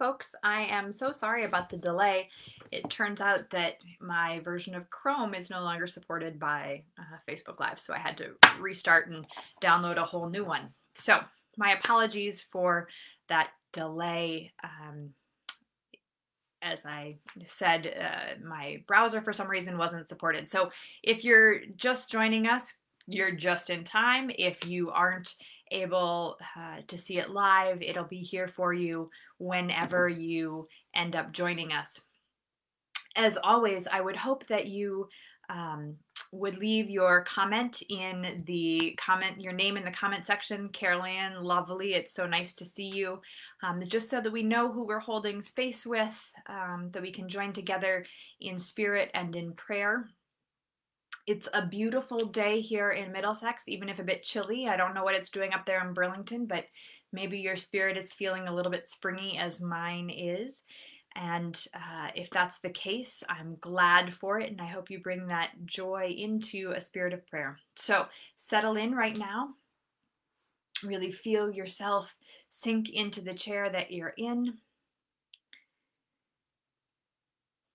folks. I am so sorry about the delay. It turns out that my version of Chrome is no longer supported by uh, Facebook Live, so I had to restart and download a whole new one. So, my apologies for that delay. Um, as I said, uh, my browser for some reason wasn't supported. So, if you're just joining us, you're just in time. If you aren't able uh, to see it live, it'll be here for you whenever you end up joining us. As always, I would hope that you um, would leave your comment in the comment, your name in the comment section. Caroline, lovely. It's so nice to see you. Um, just so that we know who we're holding space with, um, that we can join together in spirit and in prayer. It's a beautiful day here in Middlesex, even if a bit chilly. I don't know what it's doing up there in Burlington, but maybe your spirit is feeling a little bit springy as mine is. And uh, if that's the case, I'm glad for it, and I hope you bring that joy into a spirit of prayer. So settle in right now. Really feel yourself sink into the chair that you're in.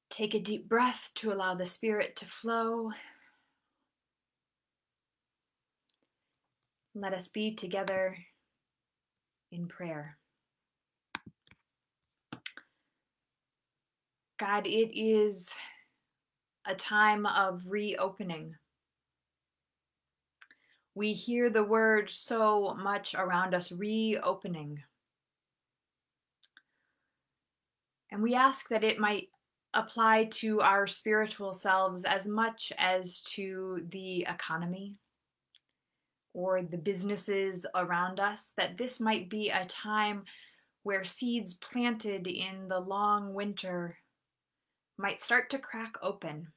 Take a deep breath to allow the spirit to flow. Let us be together in prayer. God, it is a time of reopening. We hear the word so much around us reopening. And we ask that it might apply to our spiritual selves as much as to the economy, or the businesses around us, that this might be a time where seeds planted in the long winter might start to crack open.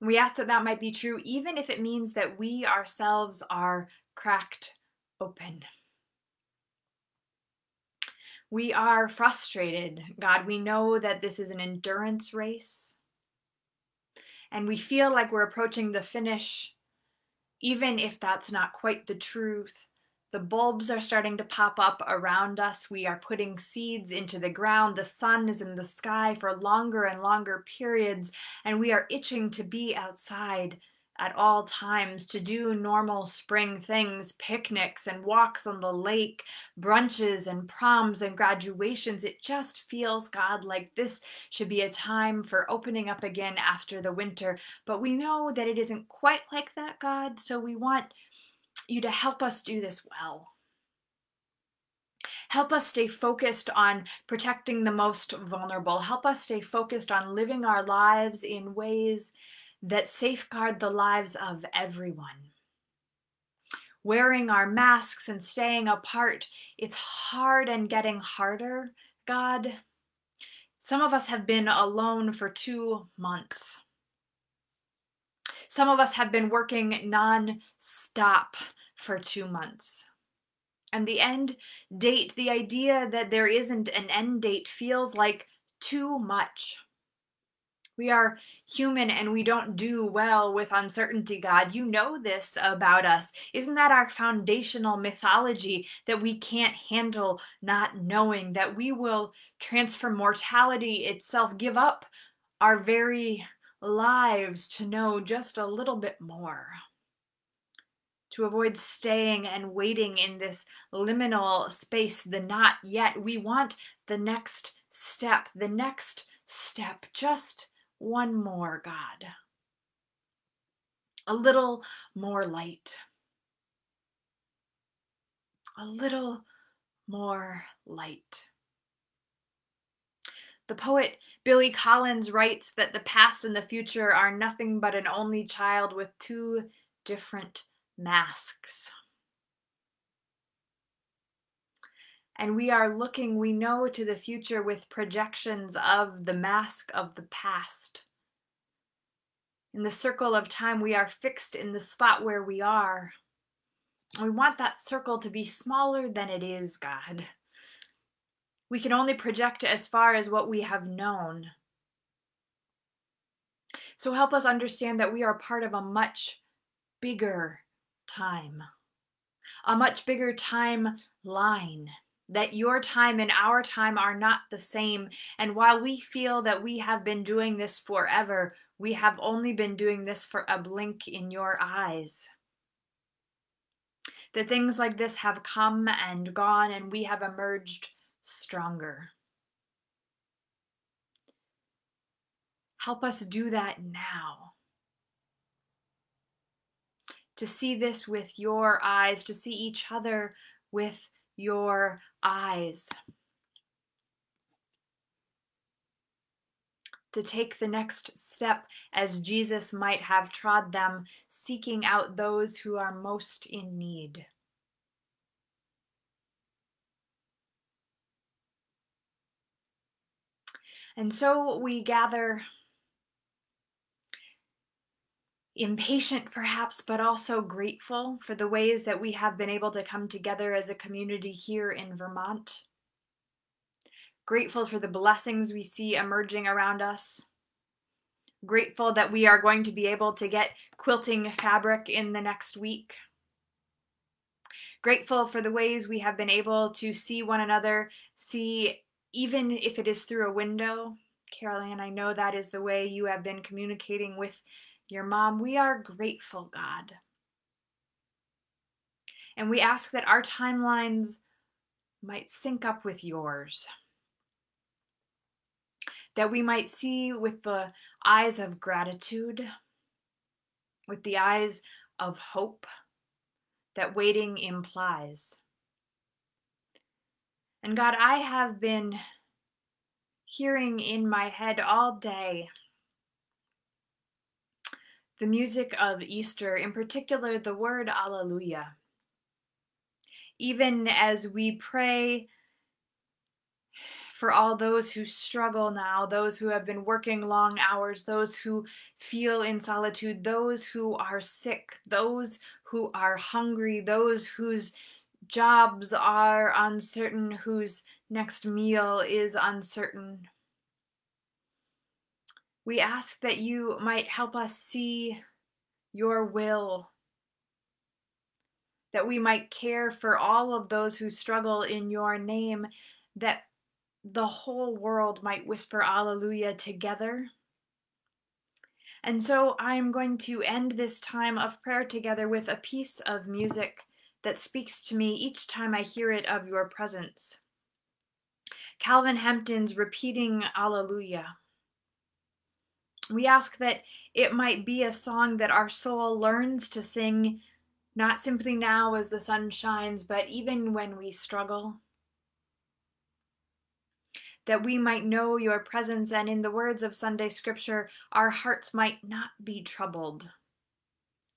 we ask that that might be true, even if it means that we ourselves are cracked open. We are frustrated, God. We know that this is an endurance race. And we feel like we're approaching the finish even if that's not quite the truth. The bulbs are starting to pop up around us. We are putting seeds into the ground. The sun is in the sky for longer and longer periods, and we are itching to be outside at all times to do normal spring things, picnics and walks on the lake, brunches and proms and graduations. It just feels, God, like this should be a time for opening up again after the winter. But we know that it isn't quite like that, God, so we want you to help us do this well. Help us stay focused on protecting the most vulnerable. Help us stay focused on living our lives in ways that safeguard the lives of everyone. Wearing our masks and staying apart, it's hard and getting harder, God. Some of us have been alone for two months. Some of us have been working non stop for two months. And the end date, the idea that there isn't an end date, feels like too much. We are human and we don't do well with uncertainty, God. You know this about us. Isn't that our foundational mythology that we can't handle not knowing, that we will transfer mortality itself, give up our very lives to know just a little bit more? To avoid staying and waiting in this liminal space, the not yet. We want the next step, the next step, just one more, God. A little more light. A little more light. The poet Billy Collins writes that the past and the future are nothing but an only child with two different masks. And we are looking, we know, to the future with projections of the mask of the past. In the circle of time, we are fixed in the spot where we are. We want that circle to be smaller than it is, God. We can only project as far as what we have known. So help us understand that we are part of a much bigger time, a much bigger timeline that your time and our time are not the same. And while we feel that we have been doing this forever, we have only been doing this for a blink in your eyes. That things like this have come and gone, and we have emerged stronger. Help us do that now. To see this with your eyes, to see each other with your eyes. To take the next step as Jesus might have trod them, seeking out those who are most in need. And so we gather impatient perhaps, but also grateful for the ways that we have been able to come together as a community here in Vermont. Grateful for the blessings we see emerging around us. Grateful that we are going to be able to get quilting fabric in the next week. Grateful for the ways we have been able to see one another, see even if it is through a window. Carolyn, I know that is the way you have been communicating with your mom. We are grateful, God. And we ask that our timelines might sync up with yours. That we might see with the eyes of gratitude, with the eyes of hope that waiting implies. And God, I have been hearing in my head all day the music of Easter, in particular the word Alleluia. Even as we pray for all those who struggle now, those who have been working long hours, those who feel in solitude, those who are sick, those who are hungry, those whose jobs are uncertain, whose next meal is uncertain. We ask that you might help us see your will, that we might care for all of those who struggle in your name, that the whole world might whisper Alleluia together. And so I'm going to end this time of prayer together with a piece of music that speaks to me each time I hear it of your presence. Calvin Hampton's repeating Alleluia. We ask that it might be a song that our soul learns to sing, not simply now as the sun shines, but even when we struggle. That we might know your presence, and in the words of Sunday scripture, our hearts might not be troubled.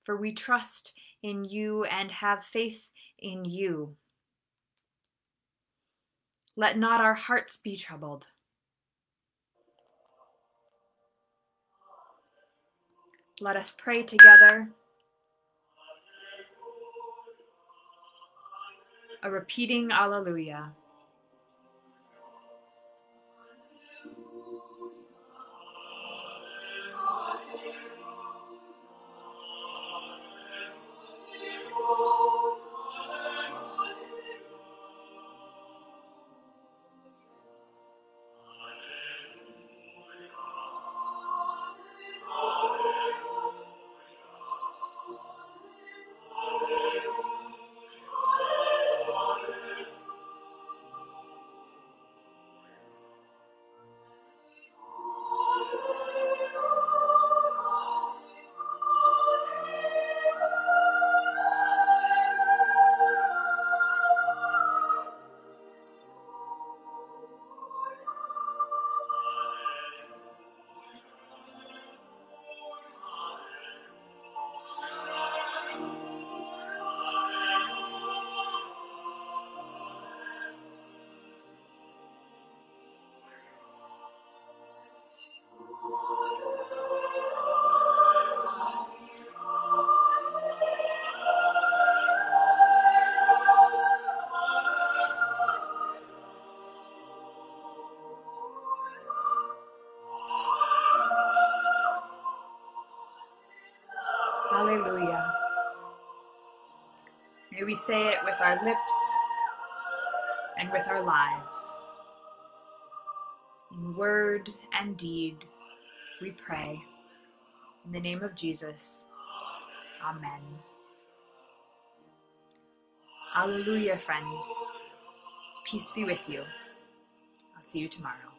For we trust in you and have faith in you. Let not our hearts be troubled. Let us pray together. A repeating Alleluia. Hallelujah. May we say it with our lips and with our lives. In word and deed, we pray. In the name of Jesus, Amen. Alleluia, friends. Peace be with you. I'll see you tomorrow.